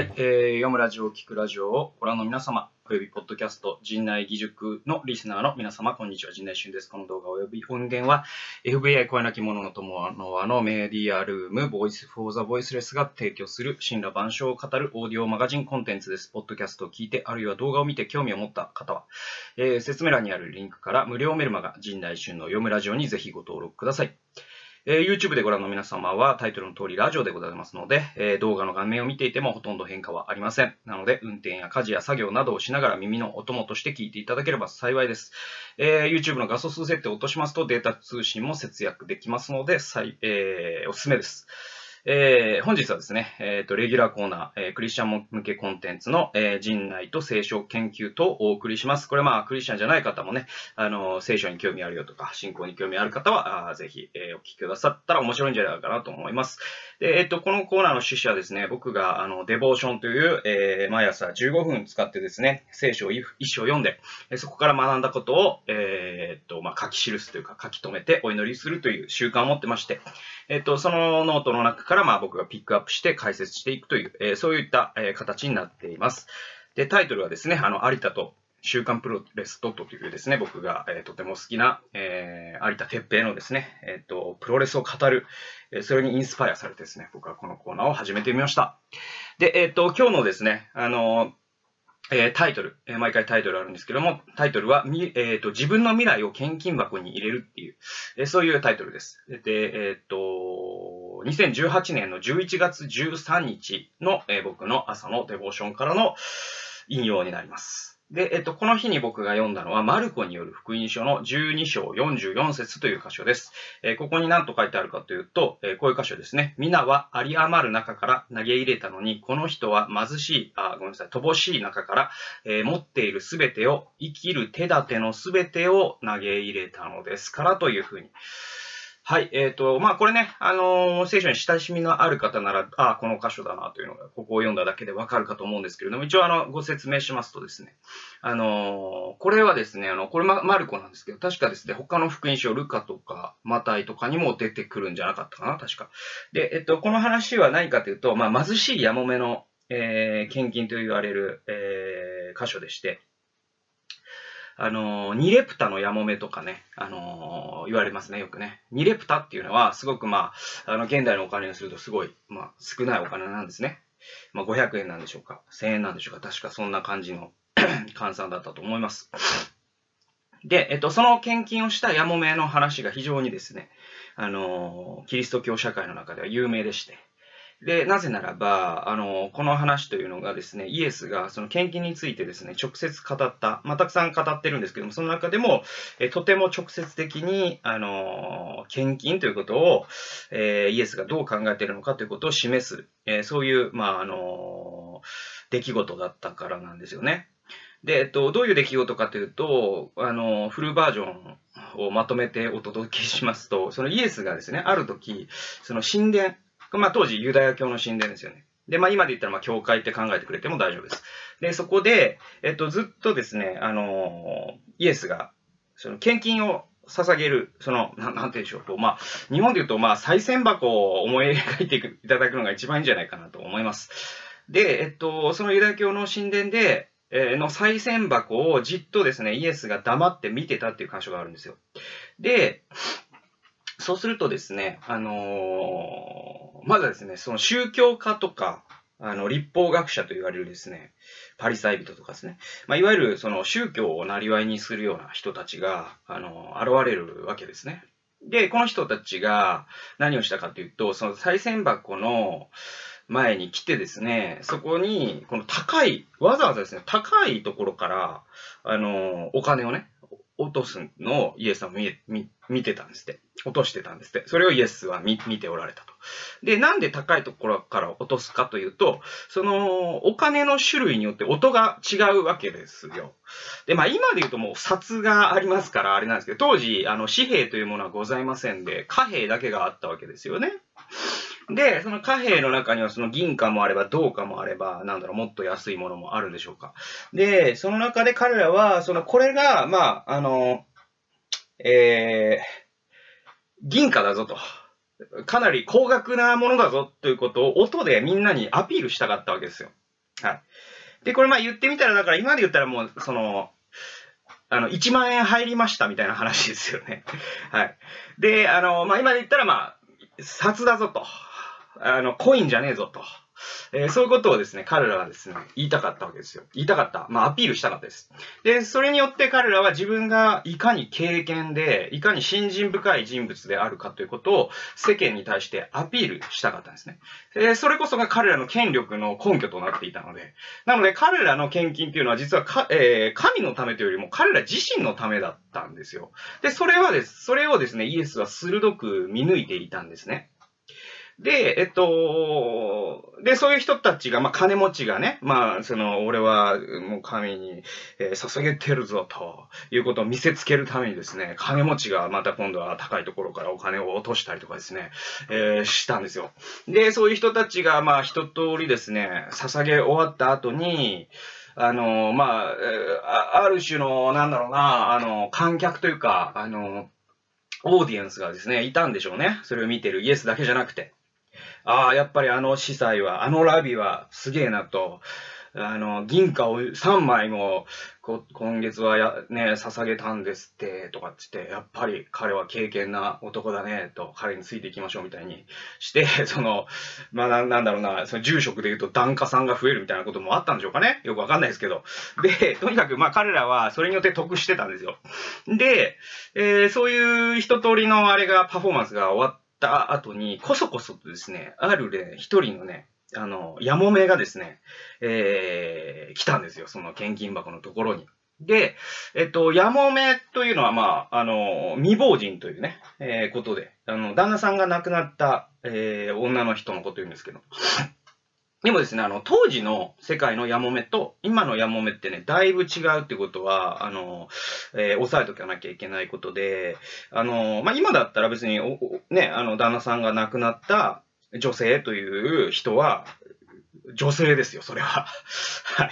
はい、えー、読むラジオを、聞くラジオをご覧の皆様、およびポッドキャスト、陣内義塾のリスナーの皆様、こんにちは、陣内俊です。この動画および音源は、FBI 声なき者の友のあのメディアルーム、Voice for the Voiceless が提供する、神羅万象を語るオーディオマガジンコンテンツです。ポッドキャストを聞いて、あるいは動画を見て興味を持った方は、えー、説明欄にあるリンクから無料メルマガ、陣内俊の読むラジオにぜひご登録ください。えー、YouTube でご覧の皆様はタイトルの通りラジオでございますので、えー、動画の画面を見ていてもほとんど変化はありません。なので、運転や家事や作業などをしながら耳のお供として聞いていただければ幸いです。えー、YouTube の画素数設定を落としますとデータ通信も節約できますので、えー、おすすめです。えー、本日はですね、え、ー、と、レギュラーコーナー、えー、クリスチャン向けコンテンツの、えー、陣内と聖書研究とお送りします。これまあ、クリスチャンじゃない方もね、あの、聖書に興味あるよとか、信仰に興味ある方は、あぜひ、えー、お聞きくださったら面白いんじゃないかなと思います。で、えっ、ー、と、このコーナーの趣旨はですね、僕が、あの、デボーションという、えー、毎朝15分使ってですね、聖書を一章読んで、そこから学んだことを、え、っと、まあ、書き記すというか、書き留めてお祈りするという習慣を持ってまして、えっと、そのノートの中から、まあ、僕がピックアップして解説していくという、えー、そういった、えー、形になっています。で、タイトルはですね、あの、有田と週刊プロレスドットというですね、僕が、えー、とても好きな、えー、有田哲平のですね、えっ、ー、と、プロレスを語る、え、それにインスパイアされてですね、僕はこのコーナーを始めてみました。で、えっ、と、今日のですね、あのえー、タイトル、えー、毎回タイトルあるんですけども、タイトルは、みえーと、自分の未来を献金箱に入れるっていう、えー、そういうタイトルです。で、えっ、と、2018年の11月13日の、え僕の朝のデボーションからの引用になります。で、えっと、この日に僕が読んだのは、マルコによる福音書の12章44節という箇所です。えー、ここに何と書いてあるかというと、えー、こういう箇所ですね。皆は有り余る中から投げ入れたのに、この人は貧しい、あ、ごめんなさい、乏しい中から、えー、持っているすべてを、生きる手立てのすべてを投げ入れたのですからというふうに。はい。えっ、ー、と、まあ、これね、あのー、聖書に親しみのある方なら、ああ、この箇所だなというのが、ここを読んだだけでわかるかと思うんですけれども、一応、あの、ご説明しますとですね、あのー、これはですね、あの、これ、ま、マルコなんですけど、確かですね、他の福音書、ルカとか、マタイとかにも出てくるんじゃなかったかな、確か。で、えっと、この話は何かというと、まあ、貧しいやもめの、え、献金と言われる、え、箇所でして、あの、ニレプタのヤモメとかね、あの、言われますね、よくね。ニレプタっていうのは、すごくまあ、あの、現代のお金にするとすごい、まあ、少ないお金なんですね。まあ、500円なんでしょうか。1000円なんでしょうか。確かそんな感じの 換算だったと思います。で、えっと、その献金をしたヤモメの話が非常にですね、あの、キリスト教社会の中では有名でして、で、なぜならば、あの、この話というのがですね、イエスがその献金についてですね、直接語った、まあ、たくさん語ってるんですけども、その中でも、えとても直接的に、あの、献金ということを、えー、イエスがどう考えているのかということを示す、えー、そういう、まあ、あの、出来事だったからなんですよね。で、えっと、どういう出来事かというと、あの、フルバージョンをまとめてお届けしますと、そのイエスがですね、ある時、その神殿、まあ当時ユダヤ教の神殿ですよね。で、まあ今で言ったらまあ教会って考えてくれても大丈夫です。で、そこで、えっと、ずっとですね、あの、イエスが、その献金を捧げる、その、ななんて言うんでしょう、こう、まあ、日本で言うと、まあ、再銭箱を思い描いていただくのが一番いいんじゃないかなと思います。で、えっと、そのユダヤ教の神殿で、えー、の再銭箱をじっとですね、イエスが黙って見てたっていう箇所があるんですよ。で、そうするとですね、あのー、まだですね、その宗教家とか、あの、立法学者と言われるですね、パリサイ人とかですね、まあ、いわゆるその宗教をなりにするような人たちが、あの、現れるわけですね。で、この人たちが何をしたかというと、その再銭箱の前に来てですね、そこに、この高い、わざわざですね、高いところから、あの、お金をね、落とすのをイエスは見見見てたんですって。落としてたんですって。それをイエスは見ておられたと。で、なんで高いところから落とすかというと、そのお金の種類によって音が違うわけですよ。で、まあ今で言うともう札がありますからあれなんですけど、当時、あの紙幣というものはございませんで、貨幣だけがあったわけですよね。で、その貨幣の中にはその銀貨もあれば銅貨もあれば、なんだろう、もっと安いものもあるんでしょうか。で、その中で彼らは、その、これが、まあ、あの、えー、銀貨だぞと。かなり高額なものだぞということを音でみんなにアピールしたかったわけですよ。はい。で、これまあ言ってみたら、だから今で言ったらもう、その、あの、1万円入りましたみたいな話ですよね。はい。で、あの、まあ今で言ったらまあ、札だぞと。あの、コインじゃねえぞと。えー、そういうことをですね、彼らはですね、言いたかったわけですよ。言いたかった。まあ、アピールしたかったです。で、それによって彼らは自分がいかに経験で、いかに信心深い人物であるかということを世間に対してアピールしたかったんですね。えー、それこそが彼らの権力の根拠となっていたので、なので彼らの献金っていうのは実はか、えー、神のためというよりも彼ら自身のためだったんですよ。で、それはです、それをですね、イエスは鋭く見抜いていたんですね。で、えっと、で、そういう人たちが、まあ、金持ちがね、まあ、その、俺は、もう神に、えー、捧げてるぞ、ということを見せつけるためにですね、金持ちがまた今度は高いところからお金を落としたりとかですね、えー、したんですよ。で、そういう人たちが、まあ、一通りですね、捧げ終わった後に、あの、まあ、ある種の、なんだろうな、あの、観客というか、あの、オーディエンスがですね、いたんでしょうね。それを見てるイエスだけじゃなくて。ああ、やっぱりあの司祭は、あのラビはすげえなと、あの、銀貨を3枚も、こ今月はや、ね、捧げたんですって、とかって言って、やっぱり彼は敬虔な男だね、と、彼についていきましょうみたいにして、その、まあな、なんだろうな、その住職で言うと檀家さんが増えるみたいなこともあったんでしょうかねよくわかんないですけど。で、とにかく、まあ彼らはそれによって得してたんですよ。で、えー、そういう一通りのあれが、パフォーマンスが終わった後に、こそこそとですね、あるね、一人のね、あの、やもめがですね、えー、来たんですよ、その献金箱のところに。で、えっと、やもめというのは、まあ、あの、未亡人というね、えー、ことで、あの、旦那さんが亡くなった、えー、女の人のこと言うんですけど、でもですね、あの、当時の世界のヤモメと、今のヤモメってね、だいぶ違うってことは、あの、えー、押さえとかなきゃいけないことで、あの、まあ、今だったら別にお、ね、あの、旦那さんが亡くなった女性という人は、女性ですよ、それは。はい。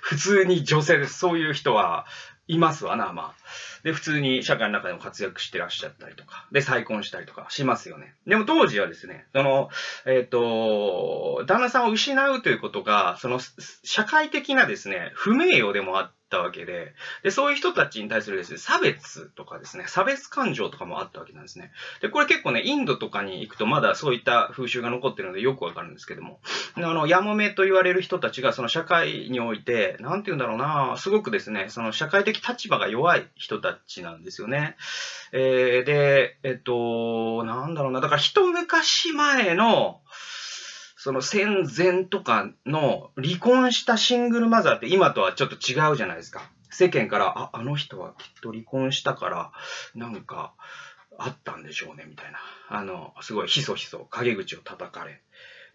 普通に女性です。そういう人はいますわな、まあ。で、普通に社会の中でも活躍してらっしゃったりとか、で、再婚したりとかしますよね。でも当時はですね、その、えっ、ー、と、旦那さんを失うということが、その、社会的なですね、不名誉でもあって、ったわけで、で、そういう人たちに対するですね、差別とかですね、差別感情とかもあったわけなんですね。で、これ結構ね、インドとかに行くとまだそういった風習が残ってるのでよくわかるんですけども、あの、やもめと言われる人たちがその社会において、なんて言うんだろうな、すごくですね、その社会的立場が弱い人たちなんですよね。えー、で、えっと、なんだろうな、だから一昔前の、その戦前とかの離婚したシングルマザーって今とはちょっと違うじゃないですか。世間から、あ、あの人はきっと離婚したから、なんか、あったんでしょうね、みたいな。あの、すごいひそひそ陰口を叩かれ。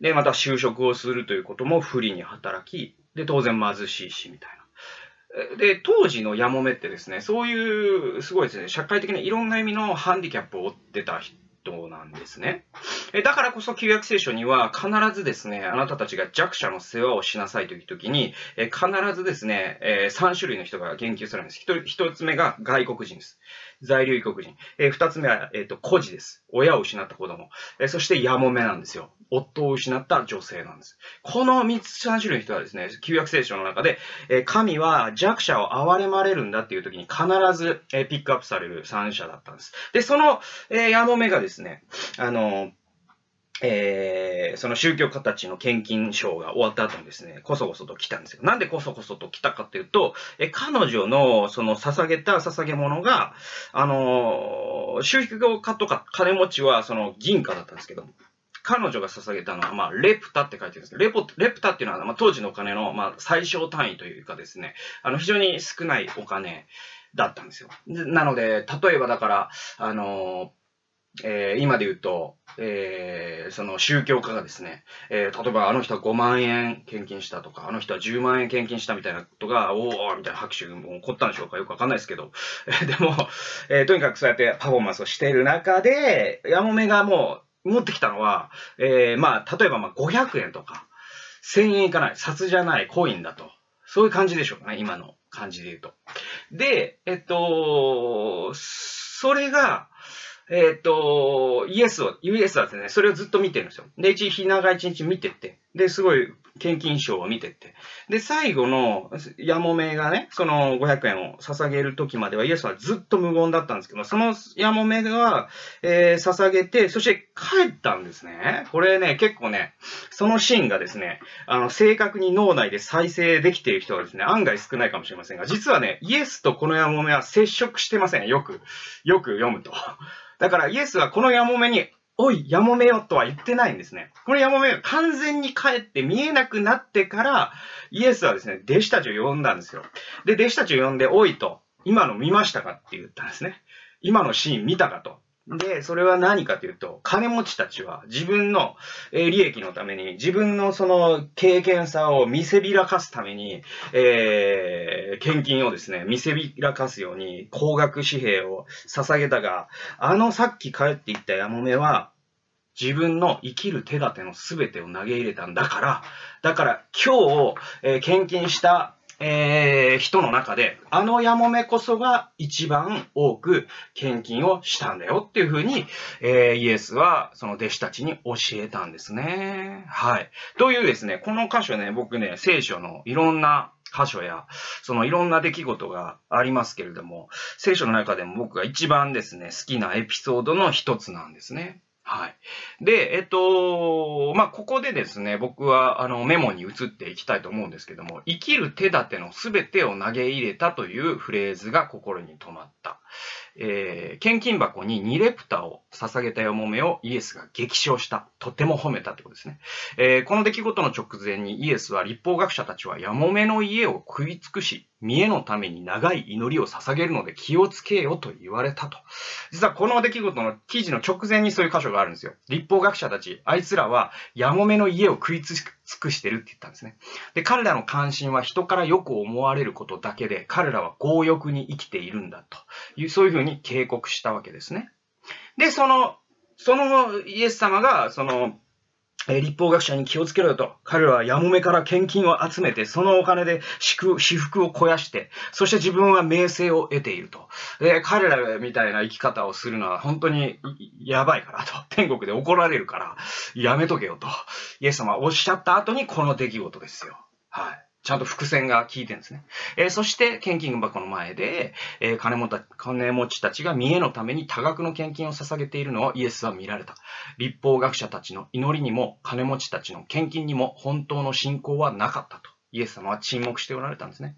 で、また就職をするということも不利に働き、で、当然貧しいし、みたいな。で、当時のやもめってですね、そういう、すごいですね、社会的ないろんな意味のハンディキャップを負ってた人なんですね。だからこそ旧約聖書には必ずですね、あなたたちが弱者の世話をしなさいという時に、必ずですね、3種類の人が言及するんです。1つ目が外国人です。在留異国人。えー、二つ目は、えーと、孤児です。親を失った子供え。そしてやもめなんですよ。夫を失った女性なんです。この三つ、3種類の人はですね、旧約聖書の中でえ、神は弱者を憐れまれるんだっていう時に必ずえピックアップされる三者だったんです。で、そのえやもめがですね、あの、えー、その宗教家たちの献金賞が終わった後にですね、こそこそと来たんですよ。なんでこそこそと来たかっていうと、え彼女のその捧げた捧げ物が、あのー、宗教家とか金持ちはその銀貨だったんですけども、彼女が捧げたのは、まあ、レプタって書いてるんですけど、レポレプタっていうのは、まあ、当時のお金の、まあ、最小単位というかですね、あの、非常に少ないお金だったんですよ。なので、例えばだから、あのえー、今で言うと、えー、その宗教家がですね、えー、例えばあの人は5万円献金したとか、あの人は10万円献金したみたいなことが、おーみたいな拍手も起こったんでしょうかよくわかんないですけど、えー、でも、えー、とにかくそうやってパフォーマンスをしている中で、ヤモメがもう持ってきたのは、えー、まあ、例えばまあ500円とか、1000円いかない、札じゃない、コインだと。そういう感じでしょうかね、今の感じで言うと。で、えっと、それが、えっ、ー、と、イエスを、イエスはですね、それをずっと見てるんですよ。で、一日、長一日見てて、で、すごい献金賞を見てって。で、最後のヤモメがね、その500円を捧げる時まではイエスはずっと無言だったんですけど、そのヤモメが、えー、捧げて、そして帰ったんですね。これね、結構ね、そのシーンがですね、あの、正確に脳内で再生できている人はですね、案外少ないかもしれませんが、実はね、イエスとこのヤモメは接触してません。よく、よく読むと。だからイエスはこのヤモメにおい、やもめよとは言ってないんですね。これやもめよ完全に帰って見えなくなってから、イエスはですね、弟子たちを呼んだんですよ。で、弟子たちを呼んで、おいと、今の見ましたかって言ったんですね。今のシーン見たかと。で、それは何かというと、金持ちたちは自分の利益のために、自分のその経験さを見せびらかすために、えー、献金をですね、見せびらかすように高額紙幣を捧げたが、あのさっき帰っていったヤモメは、自分の生きる手立ての全てを投げ入れたんだから、だから今日、えー、献金したえー、人の中で、あのヤモメこそが一番多く献金をしたんだよっていうふうに、えー、イエスはその弟子たちに教えたんですね。はい。というですね、この箇所ね、僕ね、聖書のいろんな箇所や、そのいろんな出来事がありますけれども、聖書の中でも僕が一番ですね、好きなエピソードの一つなんですね。はい。で、えっと、まあ、ここでですね、僕はあのメモに移っていきたいと思うんですけども、生きる手立てのすべてを投げ入れたというフレーズが心に留まった。えー、献金箱に2レプタを捧げたよもめをイエスが激賞した。とても褒めたってことですね。えー、この出来事の直前にイエスは立法学者たちはやもめの家を食い尽くし、見栄のために長い祈りを捧げるので気をつけよと言われたと。実はこの出来事の記事の直前にそういう箇所があるんですよ。立法学者たち、あいつらはやもめの家を食い尽くしてるって言ったんですね。で、彼らの関心は人からよく思われることだけで、彼らは強欲に生きているんだという、そういうふうに警告したわけですね。で、その、そのイエス様が、その、え立法学者に気をつけろよと。彼らはやもめから献金を集めて、そのお金で私服を肥やして、そして自分は名声を得ていると。で、彼らみたいな生き方をするのは本当にやばいからと。天国で怒られるから、やめとけよと。イエス様はおっしゃった後にこの出来事ですよ。はい。ちゃんと伏線が効いてるんですね。えー、そして、献金箱の前で、えー、金持た金持ちたちが見栄のために多額の献金を捧げているのをイエスは見られた。立法学者たちの祈りにも、金持ちたちの献金にも本当の信仰はなかったと。イエス様は沈黙しておられたんですね。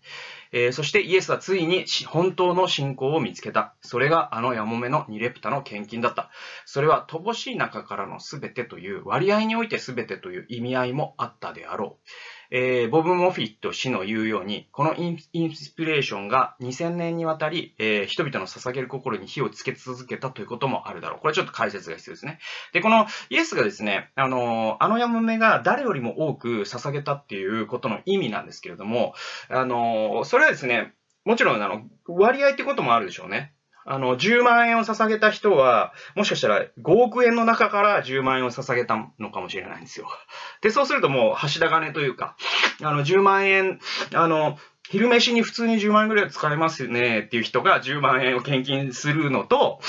えー、そしてイエスはついに本当の信仰を見つけた。それがあのヤモメの2レプタの献金だった。それは乏しい中からの全てという割合において全てという意味合いもあったであろう。えー、ボブ・モフィット氏の言うように、このインスピレーションが2000年にわたり、えー、人々の捧げる心に火をつけ続けたということもあるだろう。これちょっと解説が必要ですね。で、このイエスがですね、あの、あのヤムメが誰よりも多く捧げたっていうことの意味なんですけれども、あの、それはですね、もちろん、あの、割合ってこともあるでしょうね。あの、10万円を捧げた人は、もしかしたら5億円の中から10万円を捧げたのかもしれないんですよ。で、そうするともう、橋田金というか、あの、10万円、あの、昼飯に普通に10万円ぐらい使えますよねっていう人が10万円を献金するのと、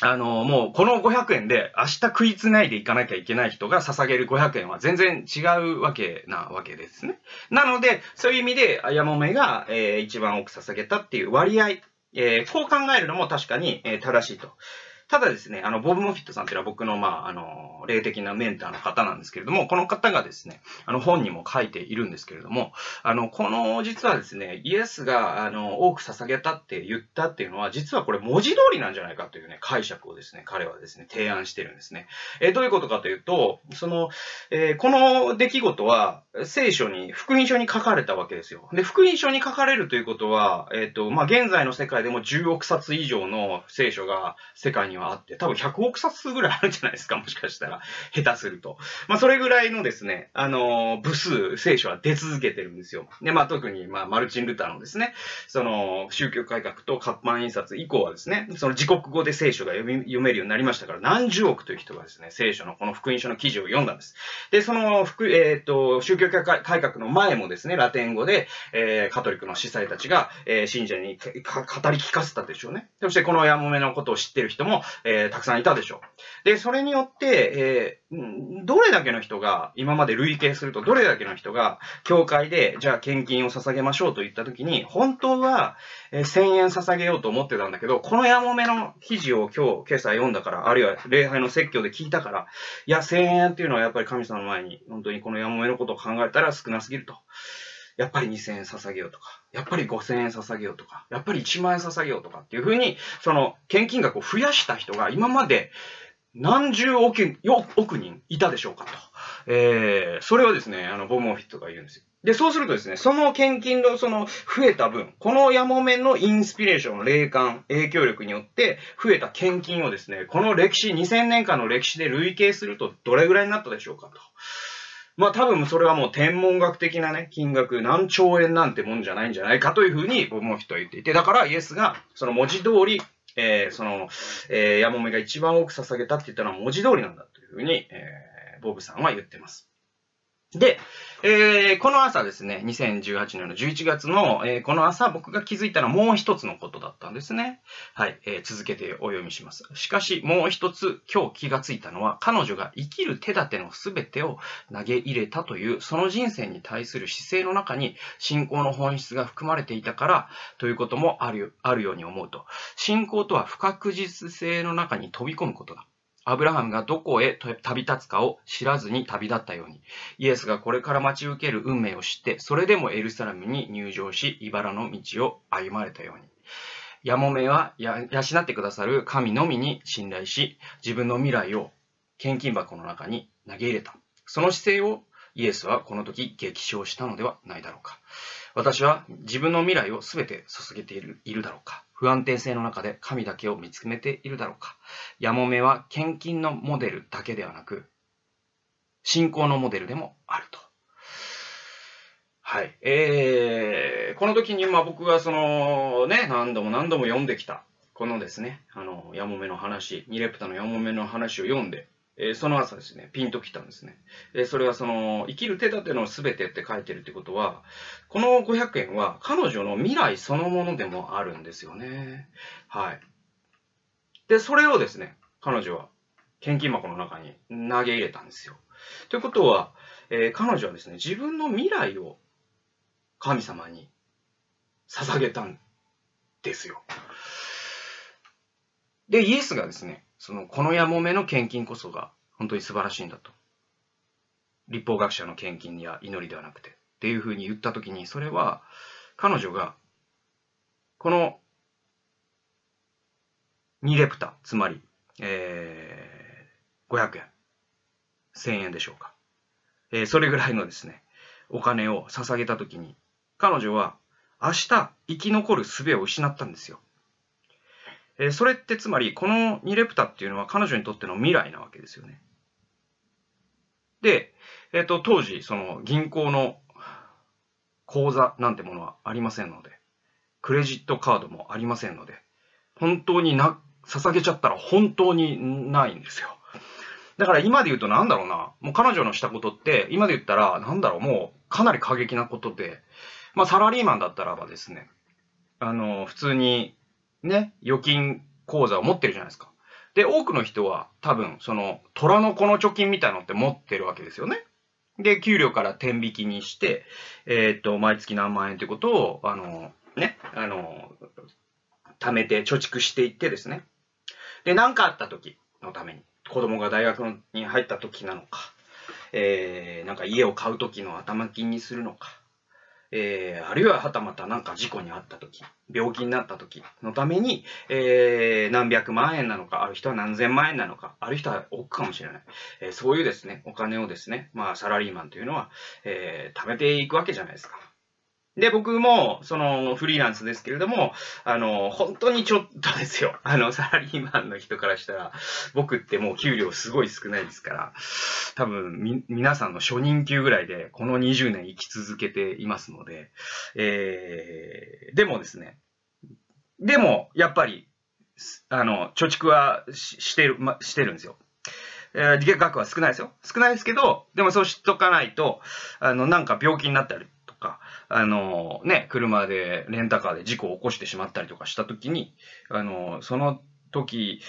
あの、もうこの500円で明日食いつないでいかなきゃいけない人が捧げる500円は全然違うわけなわけですね。なので、そういう意味で、ヤモメが、えー、一番多く捧げたっていう割合えー、こう考えるのも確かに、え、正しいと。ただですね、あの、ボブ・モフィットさんっていうのは僕の、まあ、あの、霊的なメンターの方なんですけれども、この方がですね、あの、本にも書いているんですけれども、あの、この、実はですね、イエスが、あの、多く捧げたって言ったっていうのは、実はこれ文字通りなんじゃないかというね、解釈をですね、彼はですね、提案してるんですね。えー、どういうことかというと、その、えー、この出来事は、聖書に、福音書に書かれたわけですよ。で、福音書に書かれるということは、えっ、ー、と、まあ、現在の世界でも10億冊以上の聖書が世界にはあって、多分100億冊ぐらいあるんじゃないですか、もしかしたら。下手すると。まあ、それぐらいのですね、あの、部数、聖書は出続けてるんですよ。で、まあ、特に、まあ、マルチン・ルターのですね、その、宗教改革と活版印刷以降はですね、その自国語で聖書が読み読めるようになりましたから、何十億という人がですね、聖書のこの福音書の記事を読んだんです。で、その、えっ、ー、と、宗教改革の前もですね、ラテン語で、えー、カトリックの司祭たちが、えー、信者に語り聞かせたでしょうね。そしてこのやもめのことを知ってる人も、えー、たくさんいたでしょう。で、それによって、えー、どれだけの人が、今まで累計すると、どれだけの人が、教会で、じゃあ献金を捧げましょうと言ったときに、本当は、えー、1000円捧げようと思ってたんだけど、このやもめの記事を今日、今朝読んだから、あるいは礼拝の説教で聞いたから、いや、1000円っていうのはやっぱり神様の前に、本当にこのやもめのことを考えたら少なすぎると。やっぱり2000円捧げようとか、やっぱり5000円捧げようとか、やっぱり1万円捧げようとかっていうふうに、その献金額を増やした人が今まで何十億億人いたでしょうかと。えー、それをですね、あの、ボムオフィットが言うんですよ。で、そうするとですね、その献金のその増えた分、このヤモメのインスピレーション、霊感、影響力によって増えた献金をですね、この歴史、2000年間の歴史で累計するとどれぐらいになったでしょうかと。まあ多分それはもう天文学的なね、金額、何兆円なんてもんじゃないんじゃないかというふうに、思う人は言っていて、だからイエスが、その文字通り、えー、その、えー、ヤモメが一番多く捧げたって言ったのは文字通りなんだというふうに、えー、ボブさんは言ってます。で、えー、この朝ですね、2018年の11月の、えー、この朝僕が気づいたのはもう一つのことだったんですね。はい、えー、続けてお読みします。しかしもう一つ今日気がついたのは彼女が生きる手立ての全てを投げ入れたというその人生に対する姿勢の中に信仰の本質が含まれていたからということもあるあるように思うと。信仰とは不確実性の中に飛び込むことだ。アブラハムがどこへ旅立つかを知らずに旅立ったように、イエスがこれから待ち受ける運命を知って、それでもエルサレムに入場し、茨の道を歩まれたように。やもめは養ってくださる神のみに信頼し、自分の未来を献金箱の中に投げ入れた。その姿勢をイエスはこの時激賞したのではないだろうか。私は自分の未来を全て捧げているいるだろうか。不安定性の中で神だけを見つめているだろうか。やもめは献金のモデルだけではなく、信仰のモデルでもあると。はい。えー、この時に、まあ僕がその、ね、何度も何度も読んできた、このですね、あの、やもめの話、ニレプタのやもめの話を読んで、えー、その朝ですね、ピンときたんですね。えー、それはその、生きる手立ての全てって書いてるってことは、この500円は彼女の未来そのものでもあるんですよね。はい。で、それをですね、彼女は献金箱の中に投げ入れたんですよ。ということは、えー、彼女はですね、自分の未来を神様に捧げたんですよ。で、イエスがですね、その、このやもめの献金こそが本当に素晴らしいんだと。立法学者の献金や祈りではなくて。っていうふうに言ったときに、それは彼女が、この2レプタ、つまり、えー、500円、1000円でしょうか。えー、それぐらいのですね、お金を捧げたときに、彼女は明日生き残る術を失ったんですよ。えそれってつまり、この2レプタっていうのは彼女にとっての未来なわけですよね。で、えっ、ー、と、当時、その銀行の口座なんてものはありませんので、クレジットカードもありませんので、本当にな、捧げちゃったら本当にないんですよ。だから今で言うとなんだろうな、もう彼女のしたことって、今で言ったらなんだろう、もうかなり過激なことで、まあサラリーマンだったらばですね、あの、普通にね、預金口座を持ってるじゃないですか。で、多くの人は多分、その、虎の子の貯金みたいなのって持ってるわけですよね。で、給料から天引きにして、えー、っと、毎月何万円ってことを、あの、ね、あの、貯めて、貯蓄していってですね。で、何かあった時のために、子供が大学に入った時なのか、えー、なんか家を買う時の頭金にするのか、えー、あるいははたまたなんか事故に遭った時、病気になった時のために、えー、何百万円なのか、ある人は何千万円なのか、ある人は億かもしれない。えー、そういうですね、お金をですね、まあサラリーマンというのは、えー、貯めていくわけじゃないですか。で、僕も、その、フリーランスですけれども、あの、本当にちょっとですよ。あの、サラリーマンの人からしたら、僕ってもう給料すごい少ないですから、多分、み、皆さんの初任給ぐらいで、この20年生き続けていますので、えー、でもですね、でも、やっぱり、あの、貯蓄はしてる、ま、してるんですよ。えー、額は少ないですよ。少ないですけど、でもそうしとかないと、あの、なんか病気になったり、あのね、車で、レンタカーで事故を起こしてしまったりとかしたときに、あのその時、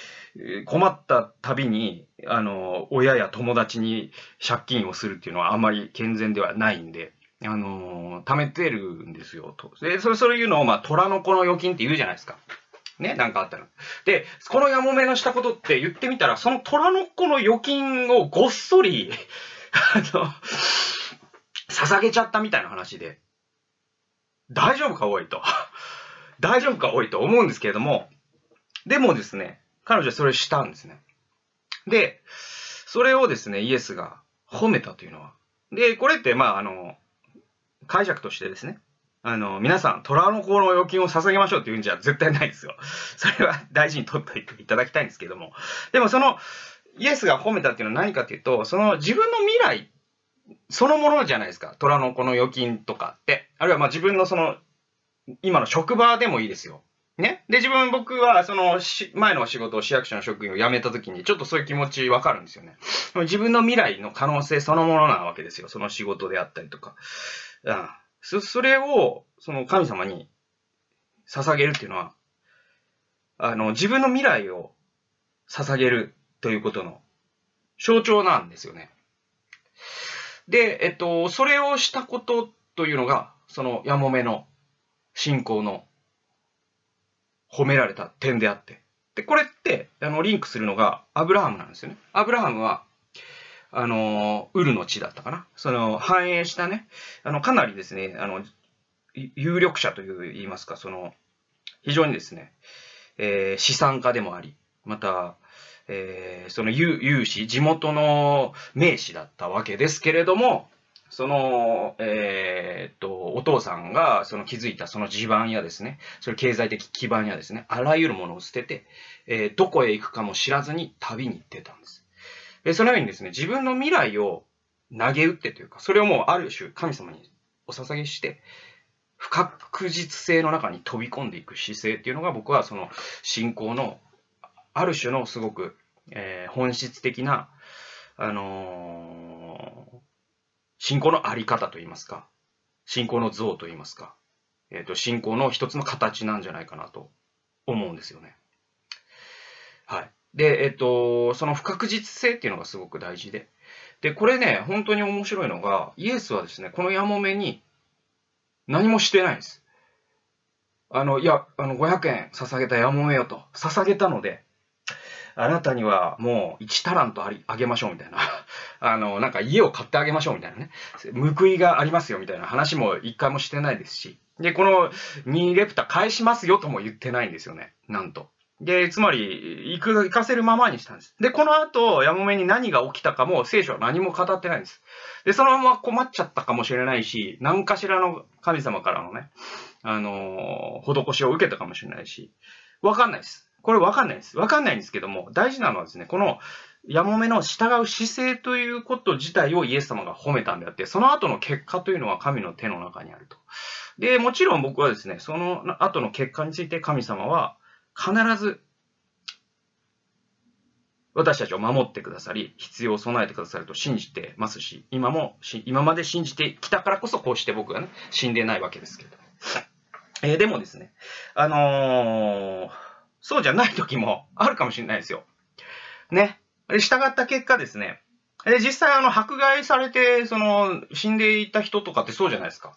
困ったたびに、あの、親や友達に借金をするっていうのはあんまり健全ではないんで、あの、貯めてるんですよ。とで、それ、そういうのを、まあ、虎の子の預金って言うじゃないですか。ね、なんかあったら。で、このやもめのしたことって言ってみたら、その虎の子の預金をごっそり、あの、捧げちゃったみたいな話で、大丈夫か多いと。大丈夫か多いと思うんですけれども、でもですね、彼女はそれをしたんですね。で、それをですね、イエスが褒めたというのは。で、これって、まあ、あの、解釈としてですね、あの、皆さん、虎の子の預金を捧げましょうって言うんじゃ絶対ないですよ。それは大事に取っていただきたいんですけども。でもその、イエスが褒めたっていうのは何かっていうと、その自分の未来そのものじゃないですか。虎の子の預金とかって。あるいはま自分のその、今の職場でもいいですよ。ね。で、自分、僕は、その、前の仕事を市役所の職員を辞めた時に、ちょっとそういう気持ちわかるんですよね。自分の未来の可能性そのものなわけですよ。その仕事であったりとか。うん。そ、それを、その神様に捧げるっていうのは、あの、自分の未来を捧げるということの象徴なんですよね。で、えっと、それをしたことというのが、そのやもめの信仰の褒められた点であって。で、これって、あの、リンクするのがアブラハムなんですよね。アブラハムは、あの、ウルの地だったかな。その、繁栄したね、あの、かなりですね、あの、有力者という言いますか、その、非常にですね、えー、資産家でもあり、また、えー、その有有志、地元の名士だったわけですけれども、その、えー、っと、お父さんがその築いたその地盤やですね、それ経済的基盤やですね、あらゆるものを捨てて、えー、どこへ行くかも知らずに旅に出たんです。でそのようにですね、自分の未来を投げ打ってというか、それをもうある種神様にお捧げして、不確実性の中に飛び込んでいく姿勢っていうのが僕はその信仰のある種のすごく、えー、本質的な、あのー、信仰のあり方といいますか、信仰の像といいますか、えっ、ー、と、信仰の一つの形なんじゃないかなと思うんですよね。はい。で、えっ、と、その不確実性っていうのがすごく大事で。で、これね、本当に面白いのが、イエスはですね、このやもめに何もしてないんです。あの、いや、あの、500円捧げたやもめよと、捧げたので、あなたにはもう1タラントありあげましょうみたいな。あの、なんか家を買ってあげましょうみたいなね。報いがありますよみたいな話も一回もしてないですし。で、この2レプタ返しますよとも言ってないんですよね。なんと。で、つまり、行く、行かせるままにしたんです。で、この後、やもめに何が起きたかも、聖書は何も語ってないんです。で、そのまま困っちゃったかもしれないし、何かしらの神様からのね、あのー、施しを受けたかもしれないし、わかんないです。これわかんないです。わかんないんですけども、大事なのはですね、この、やもめの従う姿勢ということ自体をイエス様が褒めたんであって、その後の結果というのは神の手の中にあると。で、もちろん僕はですね、その後の結果について神様は必ず私たちを守ってくださり、必要を備えてくださると信じてますし、今も、今まで信じてきたからこそこうして僕がね、死んでないわけですけど。えー、でもですね、あのーそうじゃない時もあるかもしれないですよ。ね。従った結果ですね。で、実際あの、迫害されて、その、死んでいた人とかってそうじゃないですか。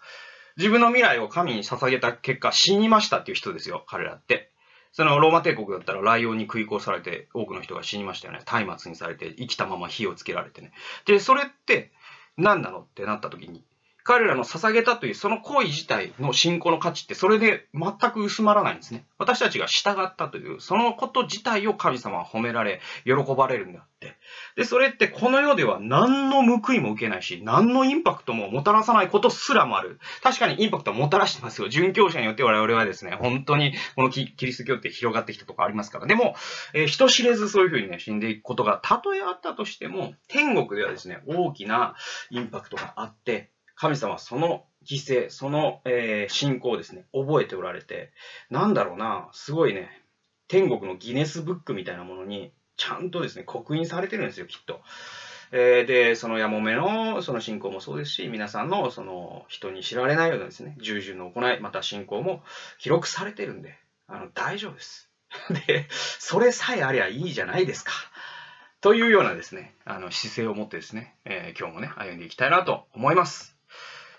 自分の未来を神に捧げた結果、死にましたっていう人ですよ、彼らって。その、ローマ帝国だったらライオンに食い殺されて、多くの人が死にましたよね。松明にされて、生きたまま火をつけられてね。で、それって、何なのってなった時に、彼らの捧げたというその行為自体の信仰の価値ってそれで全く薄まらないんですね。私たちが従ったというそのこと自体を神様は褒められ、喜ばれるんだって。で、それってこの世では何の報いも受けないし、何のインパクトももたらさないことすらもある。確かにインパクトはもたらしてますよ。殉教者によって我々はですね、本当にこのキリスト教って広がってきたとこありますから。でも、えー、人知れずそういうふうにね、死んでいくことがたとえあったとしても、天国ではですね、大きなインパクトがあって、神様はその犠牲、その、えー、信仰をですね、覚えておられて、なんだろうな、すごいね、天国のギネスブックみたいなものに、ちゃんとですね、刻印されてるんですよ、きっと。えー、で、そのやもめのその信仰もそうですし、皆さんのその人に知られないようなですね、従順の行い、また信仰も記録されてるんで、あの、大丈夫です。で、それさえありゃいいじゃないですか。というようなですね、あの姿勢を持ってですね、えー、今日もね、歩んでいきたいなと思います。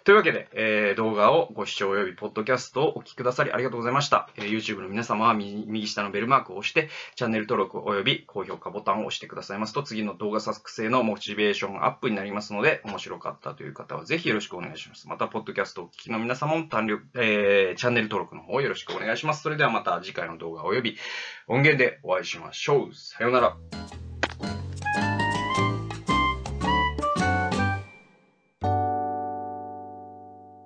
というわけで、えー、動画をご視聴及びポッドキャストをお聞きくださりありがとうございました。えー、YouTube の皆様は右下のベルマークを押して、チャンネル登録及び高評価ボタンを押してくださいますと、次の動画作成のモチベーションアップになりますので、面白かったという方はぜひよろしくお願いします。また、ポッドキャストをお聞きの皆様も単力、えー、チャンネル登録の方よろしくお願いします。それではまた次回の動画及び音源でお会いしましょう。さようなら。